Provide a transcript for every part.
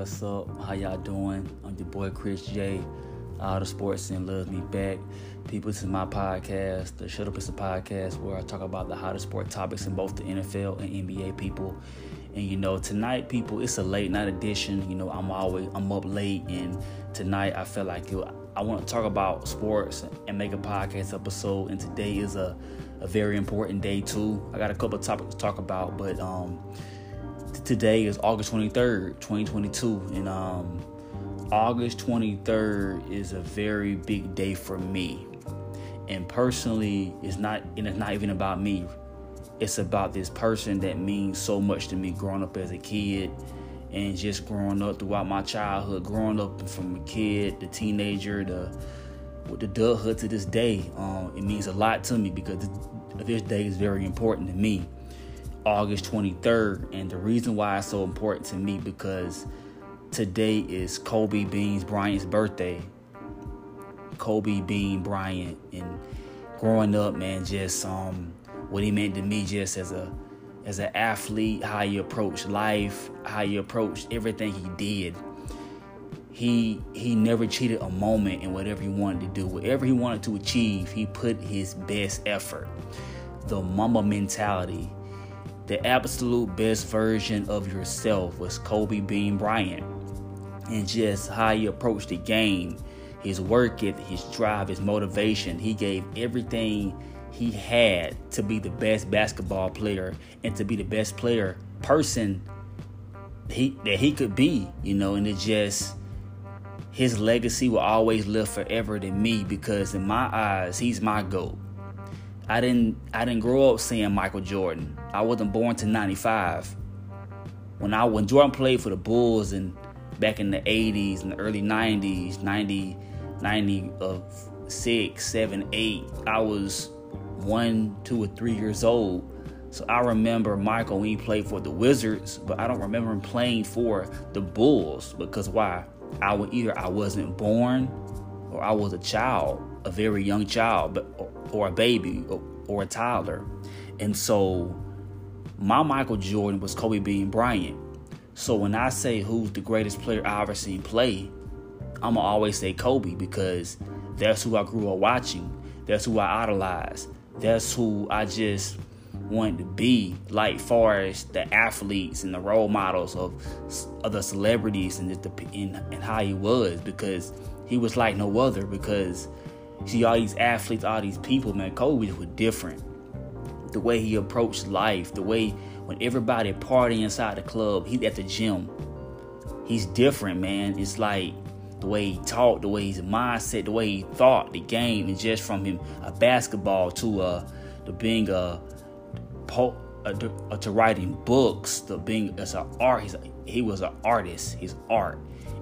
what's up? How y'all doing? I'm your boy Chris J. All the sports and loves me back. People, this is my podcast, the Shut Up It's a Podcast, where I talk about the hottest sport topics in both the NFL and NBA people. And you know, tonight, people, it's a late night edition. You know, I'm always I'm up late, and tonight I feel like it, I want to talk about sports and make a podcast episode. And today is a a very important day too. I got a couple topics to talk about, but um today is August 23rd, 2022, and um, August 23rd is a very big day for me. And personally, it's not, and it's not even about me. It's about this person that means so much to me growing up as a kid and just growing up throughout my childhood, growing up from a kid, the teenager, the with the adulthood to this day. Um, it means a lot to me because this day is very important to me. August 23rd. And the reason why it's so important to me because today is Kobe Beans Bryant's birthday. Kobe Bean Bryant and growing up, man, just um what he meant to me just as a as an athlete, how you approach life, how you approach everything he did. He he never cheated a moment in whatever he wanted to do. Whatever he wanted to achieve, he put his best effort. The Mamba mentality, the absolute best version of yourself was Kobe Bean Bryant. And just how he approached the game, his work ethic, his drive, his motivation. He gave everything he had to be the best basketball player and to be the best player person he that he could be, you know, and it just his legacy will always live forever to me because in my eyes, he's my GOAT. I didn't I didn't grow up seeing Michael Jordan. I wasn't born to 95. When I when Jordan played for the Bulls and back in the 80s and the early 90s, 90 90 of 6, 7, 8, I was 1, 2 or 3 years old. So I remember Michael when he played for the Wizards, but I don't remember him playing for the Bulls because why? I would either I wasn't born or I was a child, a very young child, but or a baby or, or a toddler. And so my Michael Jordan was Kobe Bean Bryant. So when I say who's the greatest player I ever seen play, I'm gonna always say Kobe because that's who I grew up watching. That's who I idolized. That's who I just wanted to be. Like far as the athletes and the role models of other celebrities and the and, and how he was because he was like no other because see all these athletes, all these people, man, Kobe was different. The way he approached life, the way when everybody party inside the club, he's at the gym. He's different, man. It's like the way he talked, the way his mindset, the way he thought the game, and just from him a basketball to uh to being a, a to writing books, to being as an art. He's a, he was an artist. His art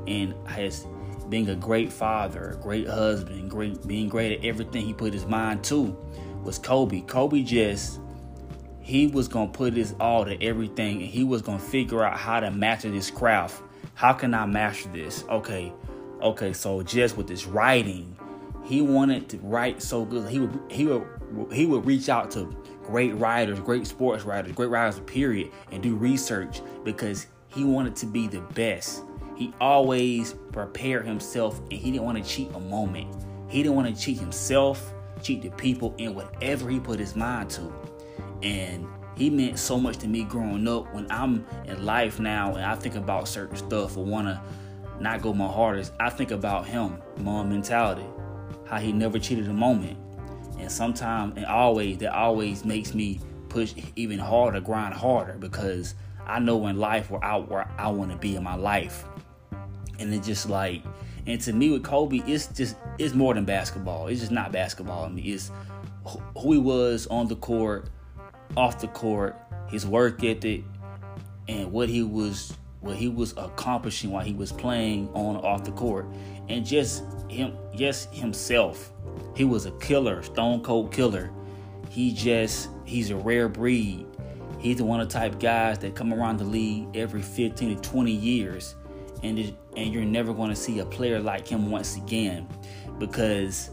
and his being a great father, a great husband, great being great at everything he put his mind to was Kobe. Kobe just he was gonna put his all to everything and he was gonna figure out how to master this craft. How can I master this? Okay, okay, so just with this writing, he wanted to write so good. He would he would he would reach out to great writers, great sports writers, great writers, period, and do research because he wanted to be the best. He always prepared himself and he didn't want to cheat a moment. He didn't want to cheat himself, cheat the people in whatever he put his mind to. And he meant so much to me growing up. When I'm in life now and I think about certain stuff or want to not go my hardest, I think about him, Mamba mentality, how he never cheated a moment. And sometimes and always, that always makes me push even harder, grind harder because I know in life where I where I want to be in my life and it's just like and to me with Kobe it's just it's more than basketball. It's just not basketball. I mean it's who he was on the court off the court his work ethic and what he was what he was accomplishing while he was playing on off the court. And just him just himself. He was a killer stone cold killer. He just he's a rare breed. He's the one of the type guys that come around the league every 15 to 20 years and it, and you're never going to see a player like him once again because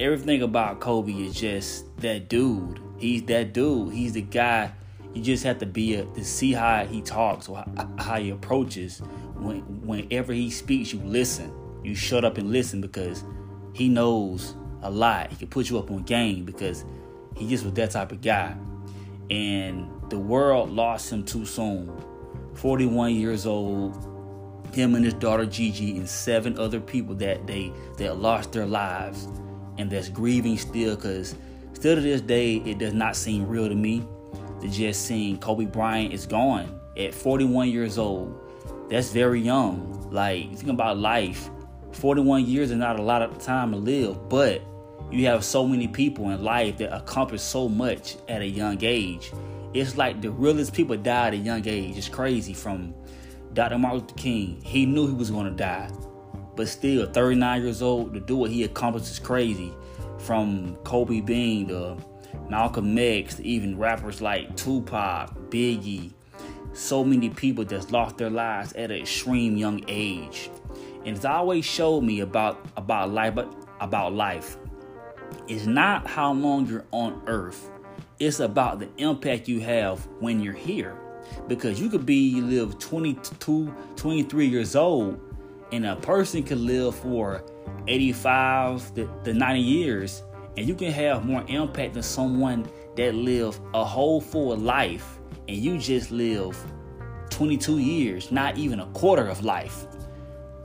everything about Kobe is just that dude. He's that dude. He's the guy. You just have to be a, to see how he talks or how, he approaches when whenever he speaks, you listen. You shut up and listen because he knows a lot. He can put you up on game because he just was that type of guy. And the world lost him too soon. 41 years old, him and his daughter Gigi and seven other people that they that lost their lives and that's grieving still because still to this day it does not seem real to me to just seeing Kobe Bryant is gone at 41 years old. That's very young. Like you think about life. 41 years is not a lot of time to live, but you have so many people in life that accomplish so much at a young age. It's like the realest people die at a young age. It's crazy. From Dr. Martin Luther King, he knew he was going to die, but still, 39 years old to do what he accomplished is crazy. From Kobe Bean to Malcolm X, to even rappers like Tupac, Biggie, so many people that's lost their lives at an extreme young age. And it's always showed me about about life, but about life. It's not how long you're on earth. It's about the impact you have when you're here. Because you could be live 22, 23 years old, and a person could live for 85 to, to 90 years, and you can have more impact than someone that live a whole full life and you just live 22 years, not even a quarter of life.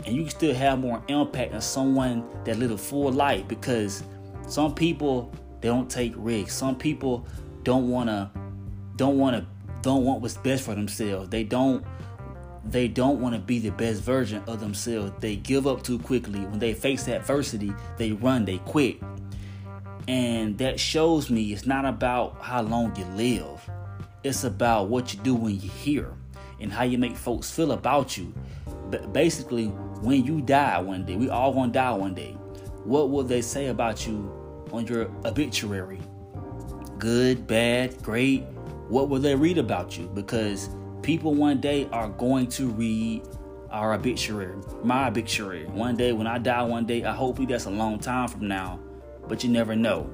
And you can still have more impact than someone that live a full life because some people they don't take risks. Some people don't wanna don't wanna don't want what's best for themselves. They don't they don't want to be the best version of themselves. They give up too quickly. When they face adversity, they run, they quit. And that shows me it's not about how long you live. It's about what you do when you're here and how you make folks feel about you. But basically, when you die one day, we all gonna die one day. What will they say about you on your obituary? Good, bad, great. What will they read about you? Because people one day are going to read our obituary, my obituary. One day when I die, one day, I hope that's a long time from now, but you never know.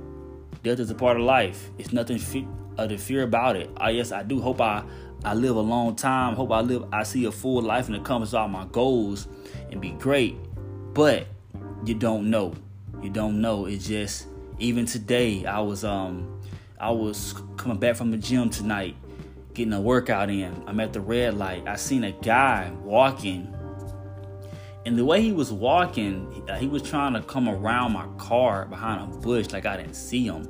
Death is a part of life. It's nothing fe- to fear about it. I yes, I do hope I I live a long time. Hope I live I see a full life and accomplish all my goals and be great. But you don't know. You don't know. It's just even today I was um I was coming back from the gym tonight, getting a workout in. I'm at the red light. I seen a guy walking and the way he was walking, uh, he was trying to come around my car behind a bush like I didn't see him.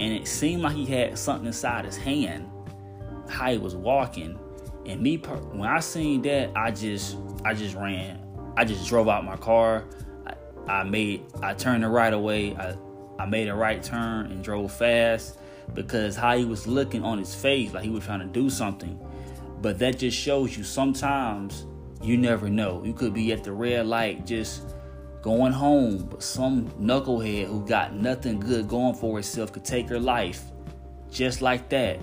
And it seemed like he had something inside his hand how he was walking. And me, when I seen that, I just, I just ran. I just drove out my car. I, I made, I turned the right away. I, I made a right turn and drove fast because how he was looking on his face, like he was trying to do something. But that just shows you sometimes you never know. You could be at the red light just going home, but some knucklehead who got nothing good going for himself could take your life just like that.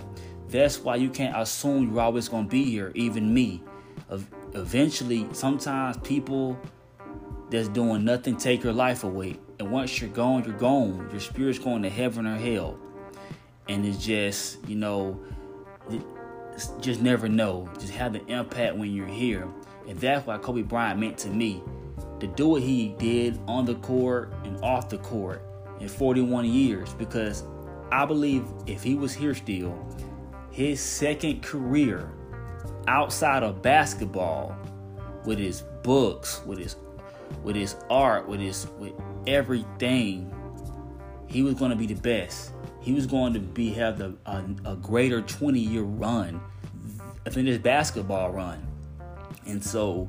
That's why you can't assume you're always going to be here, even me. Eventually, sometimes people that's doing nothing take your life away. And once you're gone, you're gone. Your spirit's going to heaven or hell. And it's just, you know, just never know. Just have the impact when you're here. And that's why Kobe Bryant meant to me. To do what he did on the court and off the court in 41 years. Because I believe if he was here still, his second career outside of basketball with his books, with his with his art, with his with everything, he was going to be the best. He was going to be have the, a, a greater 20 year run than his basketball run. And so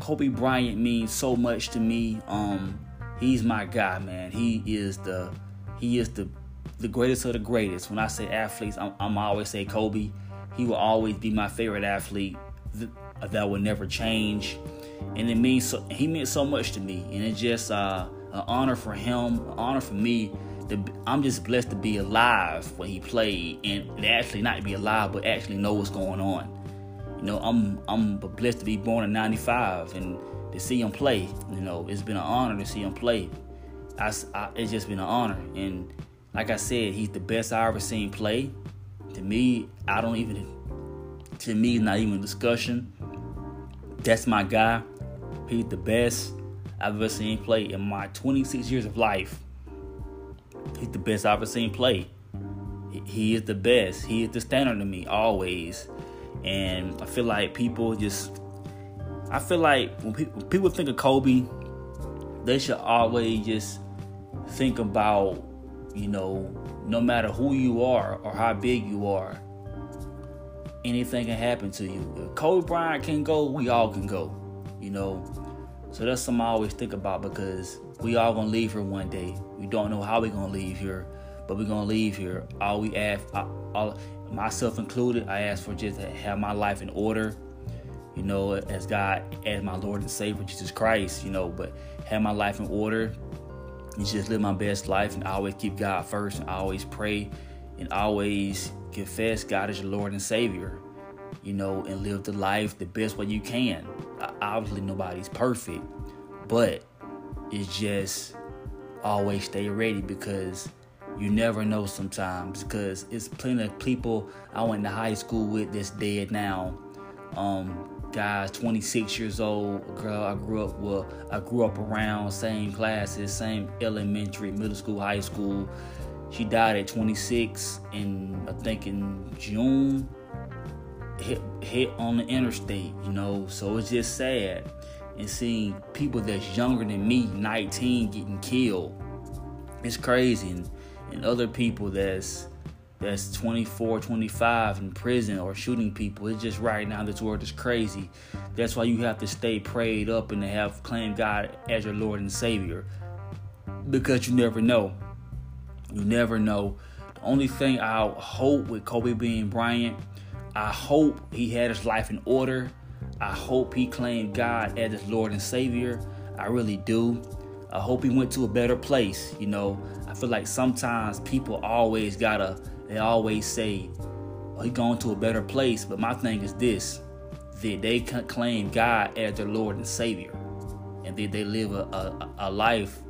Kobe Bryant means so much to me. Um, he's my guy, man. He is the he is the the greatest of the greatest. When I say athletes, I'm, I'm always say Kobe. He will always be my favorite athlete. that will never change, and it means so. He meant so much to me, and it's just uh, an honor for him, an honor for me. To, I'm just blessed to be alive when he played, and actually not to be alive, but actually know what's going on. You know, I'm I'm blessed to be born in '95 and to see him play. You know, it's been an honor to see him play. I, I, it's just been an honor, and like I said, he's the best I ever seen play. To me, I don't even. To me, not even a discussion. That's my guy. He's the best I've ever seen play in my 26 years of life. He's the best I've ever seen play. He is the best. He is the standard to me always. And I feel like people just, I feel like when people, when people think of Kobe, they should always just think about, you know, no matter who you are or how big you are, anything can happen to you. If Kobe Bryant can go, we all can go, you know. So that's something I always think about because we all gonna leave here one day. We don't know how we gonna leave here, but we gonna leave here. All we ask, all, myself included, I ask for just to have my life in order. You know, as God, as my Lord and Savior Jesus Christ. You know, but have my life in order and just live my best life and always keep God first and always pray and always confess God as your Lord and Savior. You know, and live the life the best way you can. Obviously, nobody's perfect, but it's just always stay ready because you never know sometimes because it's plenty of people I went to high school with that's dead now. Um, guys 26 years old, girl I grew up with, I grew up around, same classes, same elementary, middle school, high school. She died at 26 in I think in June. Hit hit on the interstate, you know. So it's just sad and seeing people that's younger than me, 19, getting killed. It's crazy, and, and other people that's that's 24, 25 in prison or shooting people. It's just right now this world is crazy. That's why you have to stay prayed up and to have claim God as your Lord and Savior. Because you never know. You never know. The only thing I hope with Kobe Bean Bryant, I hope he had his life in order. I hope he claimed God as his Lord and Savior. I really do. I hope he went to a better place. You know, I feel like sometimes people always gotta, they always say, oh, he going to a better place. But my thing is this that they claim God as their Lord and Savior. And that they live a, a, a life,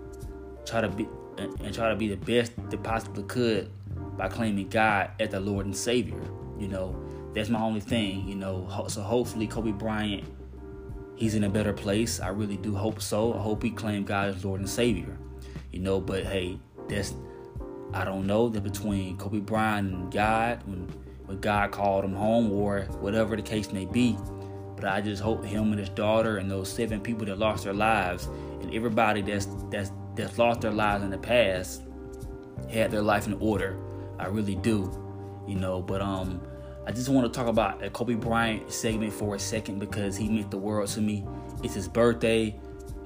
try to be, and try to be the best they possibly could by claiming God as their Lord and Savior. You know, that's my only thing. You know, so hopefully Kobe Bryant he's in a better place. I really do hope so. I hope he claimed God as Lord and Savior. You know, but hey, that's I don't know that between Kobe Bryant and God when when God called him home or whatever the case may be. But I just hope him and his daughter and those seven people that lost their lives and everybody that's that's that's lost their lives in the past had their life in order. I really do. You know, but um I just want to talk about a Kobe Bryant segment for a second because he meant the world to me. It's his birthday.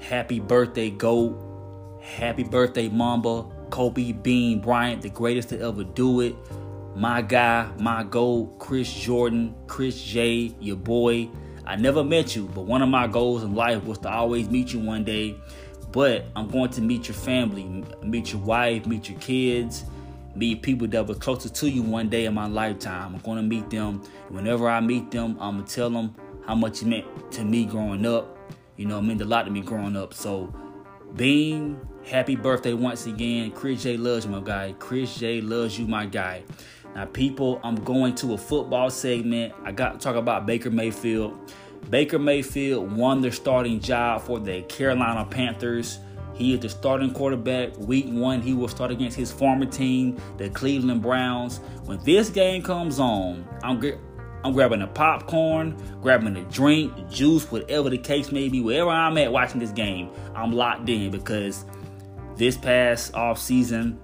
Happy birthday, GOAT. Happy birthday, Mamba. Kobe Bean Bryant, the greatest to ever do it. My guy, my GOAT, Chris Jordan, Chris J, your boy. I never met you, but one of my goals in life was to always meet you one day. But I'm going to meet your family, meet your wife, meet your kids meet people that were closer to you one day in my lifetime. I'm to meet them. Whenever I meet them, I'm to tell them how much it meant to me growing up. You know, it meant a lot to me growing up. So, Bean, happy birthday once again. Chris J loves you, my guy. Chris J loves you, my guy. Now, people, I'm going to a football segment. I got to talk about Baker Mayfield. Baker Mayfield won the starting job for the Carolina Panthers. He is the starting quarterback. Week one, he will start against his former team, the Cleveland Browns. When this game comes on, I'm I'm grabbing a popcorn, grabbing a drink, juice, whatever the case may be, wherever I'm at watching this game, I'm locked in because this past off season,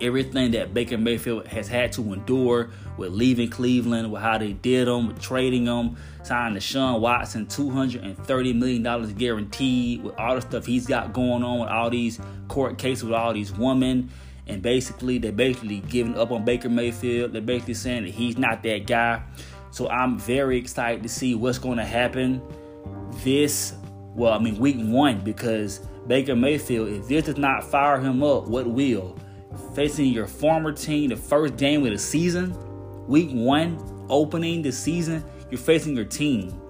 everything that Baker Mayfield has had to endure with leaving Cleveland, with how they did him, with trading him, signing Deshaun Watson, $230 million guaranteed, with all the stuff he's got going on, with all these court cases with all these women. And basically, they're basically giving up on Baker Mayfield. They're basically saying that he's not that guy. So I'm very excited to see what's going to happen this, well, I mean, week one, because Baker Mayfield, if this does not fire him up, what will? Facing your former team the first game of the season, week one, opening the season, you're facing your team.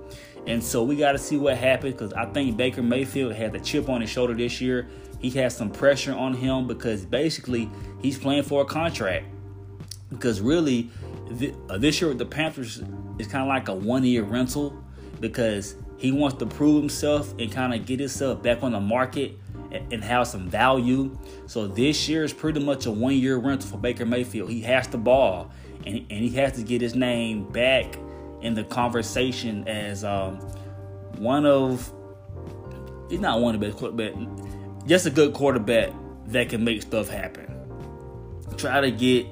And so we got to see what happens because I think Baker Mayfield has a chip on his shoulder this year. He has some pressure on him because basically he's playing for a contract. Because really, uh, this year with the Panthers is kind of like a one year rental because He wants to prove himself and kind of get himself back on the market and have some value. So this year is pretty much a one year rental for Baker Mayfield. He has to ball and, and he has to get his name back in the conversation as um, one of, he's not one of the best quarterback, just a good quarterback that can make stuff happen. Try to get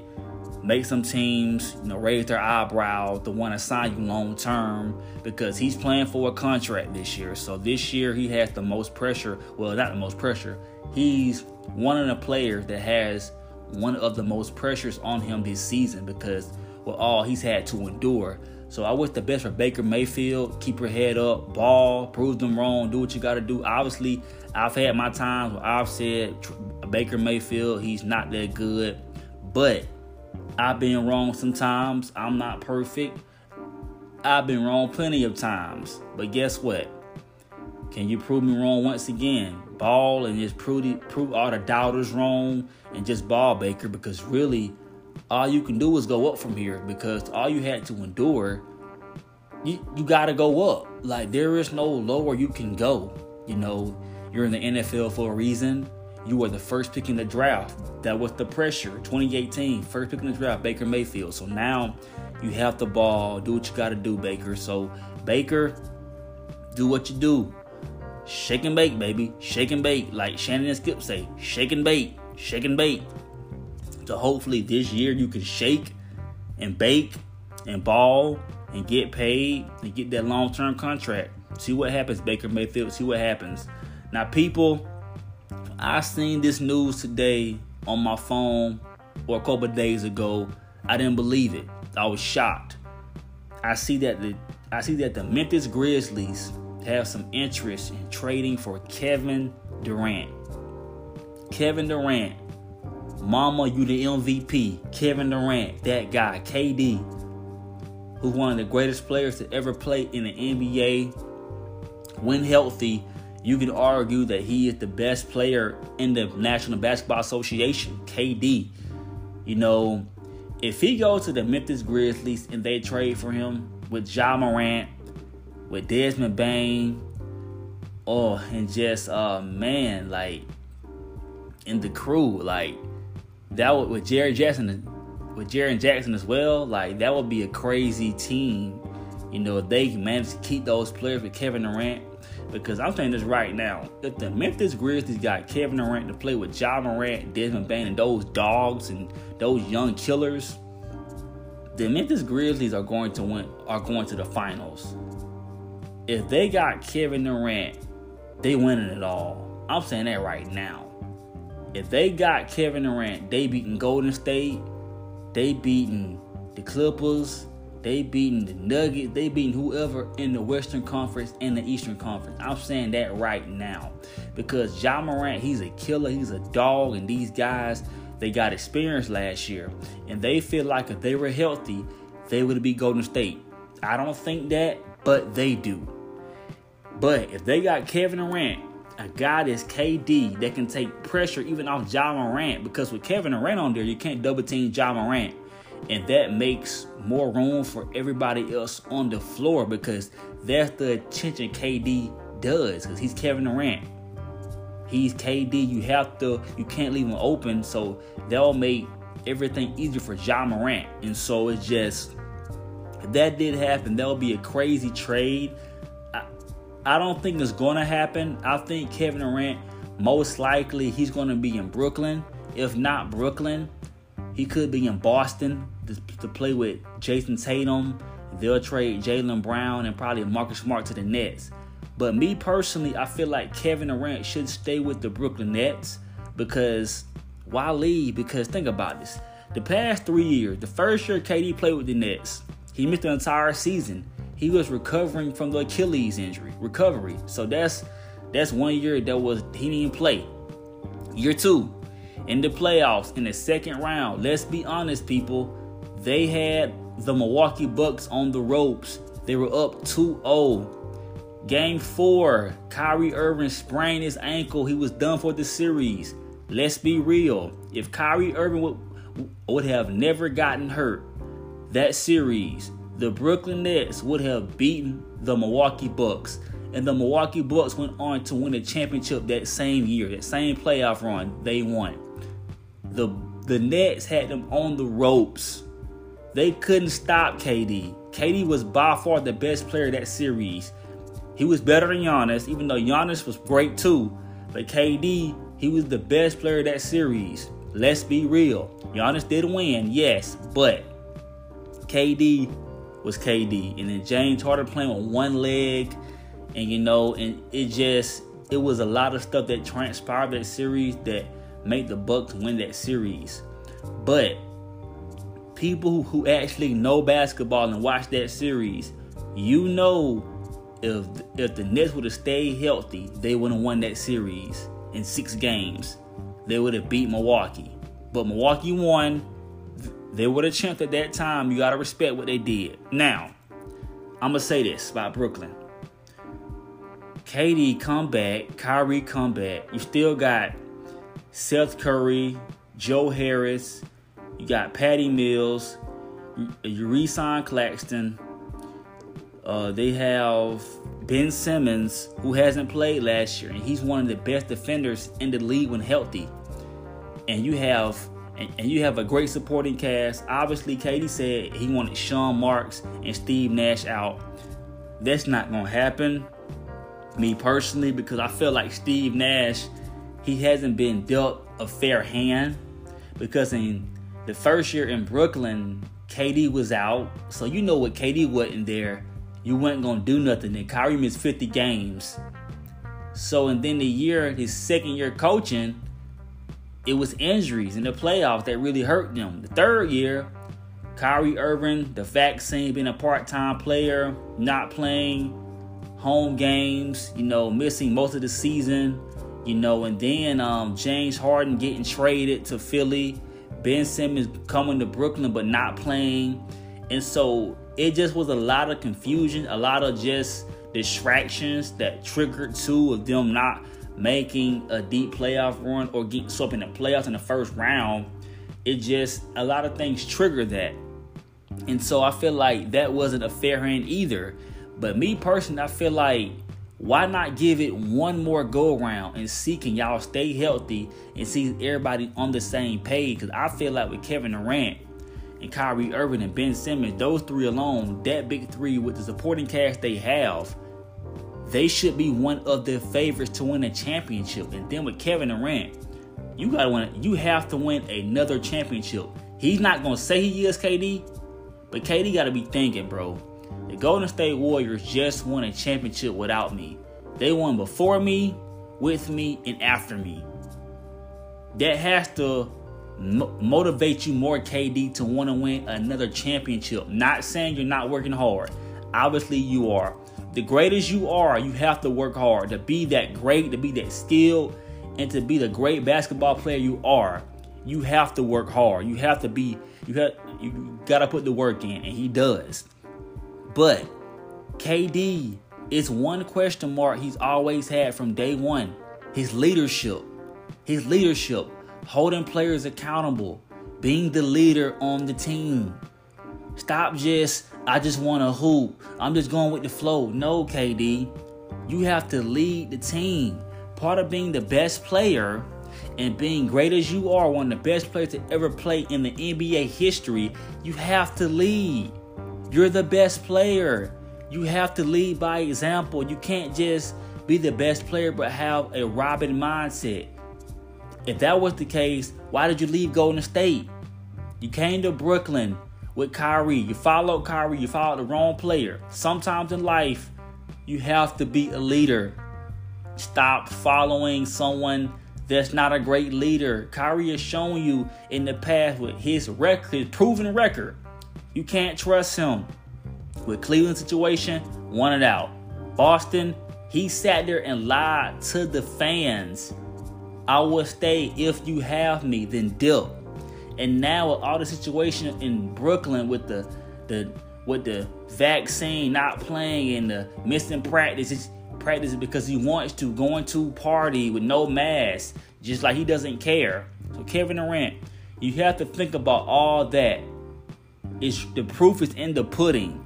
make some teams, you know, raise their eyebrow to want to sign you long term because he's playing for a contract this year. So this year he has the most pressure. Well, not the most pressure. He's one of the players that has one of the most pressures on him this season because with all he's had to endure. So I wish the best for Baker Mayfield. Keep your head up, ball, prove them wrong, do what you got to do. Obviously, I've had my times where I've said Baker Mayfield, he's not that good, but I've been wrong sometimes. I'm not perfect. I've been wrong plenty of times. But guess what? Can you prove me wrong once again? Ball and just prove, prove all the doubters wrong and just ball Baker because really all you can do is go up from here because all you had to endure, you, you got to go up. Like there is no lower you can go. You know, you're in the NFL for a reason. You were the first pick in the draft. That was the pressure. 2018, first pick in the draft, Baker Mayfield. So now you have the ball. Do what you got to do, Baker. So, Baker, do what you do. Shake and bake, baby. Shake and bake. Like Shannon and Skip say, shake and bake. Shake and bake. So, hopefully, this year you can shake and bake and ball and get paid and get that long term contract. See what happens, Baker Mayfield. See what happens. Now, people I seen this news today on my phone or a couple days ago. I didn't believe it. I was shocked. I see that the I see that the Memphis Grizzlies have some interest in trading for Kevin Durant. Kevin Durant, Mama, you the MVP. Kevin Durant, that guy, KD, who's one of the greatest players to ever play in the NBA. When healthy, you can argue that he is the best player in the National Basketball Association, KD. You know, if he goes to the Memphis Grizzlies and they trade for him with Ja Morant, with Desmond Bane, oh, and just uh man, like in the crew, like that would with Jaren Jackson with Jaren Jackson as well, like that would be a crazy team. You know, if they can manage to keep those players with Kevin Durant because I'm saying this right now. If the Memphis Grizzlies got Kevin Durant to play with Ja Morant, Desmond Bane, and those dogs and those young killers, the Memphis Grizzlies are going to win are going to the finals. If they got Kevin Durant, they winning it all. I'm saying that right now. If they got Kevin Durant, they beating Golden State, they beating the Clippers, they beating the Nuggets. They beating whoever in the Western Conference and the Eastern Conference. I'm saying that right now because Ja Morant, he's a killer. He's a dog, and these guys they got experience last year, and they feel like if they were healthy, they would be Golden State. I don't think that, but they do. But if they got Kevin Durant, a guy that's KD that can take pressure even off Ja Morant, because with Kevin Durant on there, you can't double team Ja Morant and that makes more room for everybody else on the floor because that's the attention KD does because he's Kevin Durant. He's KD. You have to, you can't leave him open, so that'll make everything easier for Ja Morant. And so it's just if that did happen, that'll be a crazy trade. I, I don't think it's gonna happen. I think Kevin Durant most likely he's gonna be in Brooklyn. If not Brooklyn, he could be in Boston to, to play with Jayson Tatum. They'll trade Jaylen Brown and probably Marcus Smart to the Nets. But me personally, I feel like Kevin Durant should stay with the Brooklyn Nets because why leave? Because think about this. The past three years, the first year KD played with the Nets, he missed the entire season. He was recovering from the Achilles injury, recovery. So that's that's one year that was he didn't play. Year two, in the playoffs in the second round. Let's be honest, people. They had the Milwaukee Bucks on the ropes. They were up 2 0. Game four, Kyrie Irving sprained his ankle. He was done for the series. Let's be real. If Kyrie Irving would, would have never gotten hurt, that series, the Brooklyn Nets would have beaten the Milwaukee Bucks. and the Milwaukee Bucks went on to win a championship that same year, that same playoff run. They won. The the Nets had them on the ropes. They couldn't stop KD. KD was by far the best player that series. He was better than Giannis, even though Giannis was great too. But KD, he was the best player that series. Let's be real. Giannis did win, yes, but KD was KD. And then James Harden playing with one leg. And you know, and it just it was a lot of stuff that transpired that series that made the Bucks win that series. But people who actually know basketball and watch that series, you know if if the Nets would have stayed healthy, they would have won that series in six games. They would have beat Milwaukee. But Milwaukee won. They were the champ at that time. You gotta respect what they did. Now, I'm gonna say this about Brooklyn. KD come back, Kyrie come back. You still got Seth Curry, Joe Harris, you got Patty Mills, you re-sign Claxton. Uh, they have Ben Simmons, who hasn't played last year, and he's one of the best defenders in the league when healthy. And you have and, and you have a great supporting cast. Obviously, KD said he wanted Sean Marks and Steve Nash out. That's not gonna happen me personally because I feel like Steve Nash he hasn't been dealt a fair hand because in the first year in Brooklyn KD was out. So you know what KD wasn't there. You weren't gonna do nothing. And Kyrie missed 50 games. So and then the year his second year coaching it was injuries in the playoffs that really hurt them. The third year Kyrie Irving the vaccine being a part-time player not playing home games, you know, missing most of the season, you know, and then um, James Harden getting traded to Philly, Ben Simmons coming to Brooklyn but not playing. And so it just was a lot of confusion, a lot of just distractions that triggered two of them not making a deep playoff run or getting swept in the playoffs in the first round. It just, a lot of things trigger that. And so I feel like that wasn't a fair hand either. But me personally, I feel like why not give it one more go around and see can y'all stay healthy and see everybody on the same page? Because I feel like with Kevin Durant and Kyrie Irving and Ben Simmons, those three alone, that big three with the supporting cast they have, they should be one of the favorites to win a championship. And then with Kevin Durant, you gotta win. You have to win another championship. He's not gonna say he is KD, but KD gotta be thinking, bro. The Golden State Warriors just won a championship without me. They won before me, with me, and after me. That has to motivate you more, KD, to want to win another championship. Not saying you're not working hard. Obviously, you are. The greatest you are, you have to work hard to be that great, to be that skilled, and to be the great basketball player you are. You have to work hard. You have to be. You have. You gotta put the work in, and he does. But KD is one question mark he's always had from day one his leadership. His leadership, holding players accountable, being the leader on the team. Stop just, I just want to hoop. I'm just going with the flow. No, KD. You have to lead the team. Part of being the best player and being great as you are, one of the best players to ever play in the NBA history, you have to lead. You're the best player. You have to lead by example. You can't just be the best player but have a Robin mindset. If that was the case, why did you leave Golden State? You came to Brooklyn with Kyrie. You followed Kyrie. You followed the wrong player. Sometimes in life, you have to be a leader. Stop following someone that's not a great leader. Kyrie has shown you in the past with his record, his proven record, you can't trust him. With Cleveland situation, it out. Boston, he sat there and lied to the fans. I will stay if you have me, then deal. And now with all the situation in Brooklyn with the the with the vaccine not playing and the missing practice, practice because he wants to going to party with no mask, just like he doesn't care. So Kevin Durant, you have to think about all that it's the proof is in the pudding.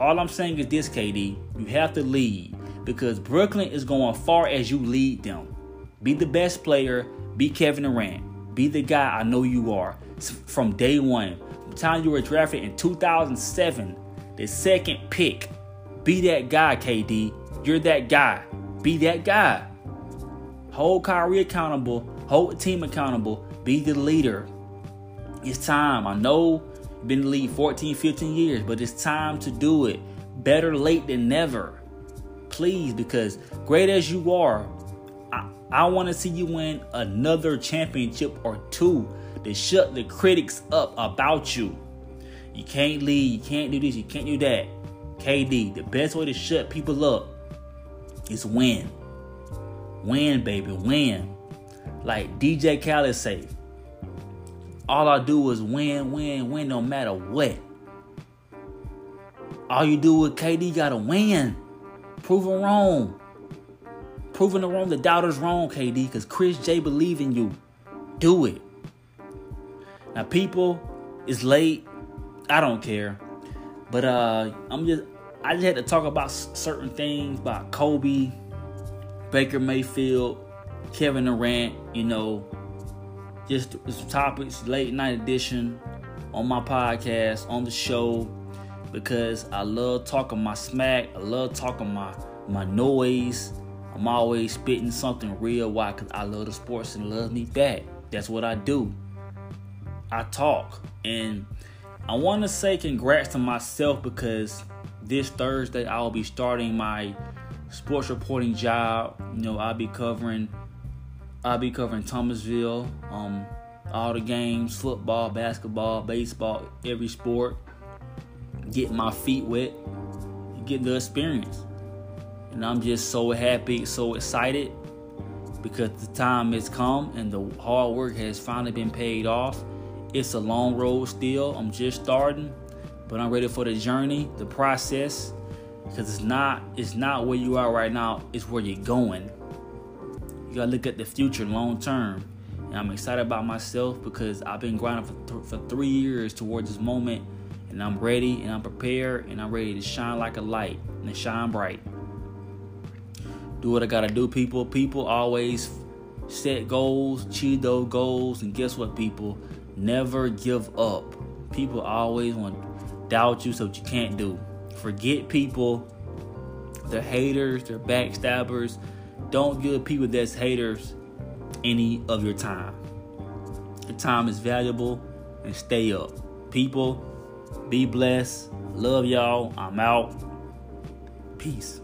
All I'm saying is this, KD. You have to lead. because Brooklyn is going far as you lead them. Be the best player, be Kevin Durant, be the guy I know you are from day one. From the time you were drafted in 2007, the second pick, be that guy, KD. You're that guy. Be that guy. Hold Kyrie accountable, hold the team accountable, be the leader. It's time. I know been in the league 14, 15 years, but it's time to do it. Better late than never. Please, because great as you are, I, I want to see you win another championship or two to shut the critics up about you. You can't lead, you can't do this, you can't do that. KD, the best way to shut people up is win. Win, baby, win. Like DJ Khaled say, all I do is win, win, win no matter what. All you do with KD gotta win. Prove them wrong. Proving the wrong, the doubters wrong, KD, because Chris J believe in you. Do it. Now, people, it's late. I don't care. But uh I'm just I just had to talk about certain things about Kobe, Baker Mayfield, Kevin Durant, you know, just some topics, late night edition on my podcast, on the show, because I love talking my smack. I love talking my my noise. I'm always spitting something real. Why? Because I love the sports and love me back. That's what I do. I talk. And I want to say congrats to myself because this Thursday I'll be starting my sports reporting job. You know, I'll be covering I'll be covering Thomasville, um, all the games, football, basketball, baseball, every sport. Getting my feet wet, getting the experience. And I'm just so happy, so excited because the time has come and the hard work has finally been paid off. It's a long road still. I'm just starting, but I'm ready for the journey, the process, because it's not it's not where you are right now. It's where you're going. You gotta look at the future, long term. And I'm excited about myself because I've been grinding for, th- for three years towards this moment, and I'm ready and I'm prepared and I'm ready to shine like a light and shine bright. Do what I gotta do, people. People always set goals, achieve those goals, and guess what, people? Never give up. People always want to doubt you so you can't do. Forget people. They're haters, they're backstabbers. Don't give people that's haters any of your time. Your time is valuable and stay up. People, be blessed. Love y'all. I'm out. Peace.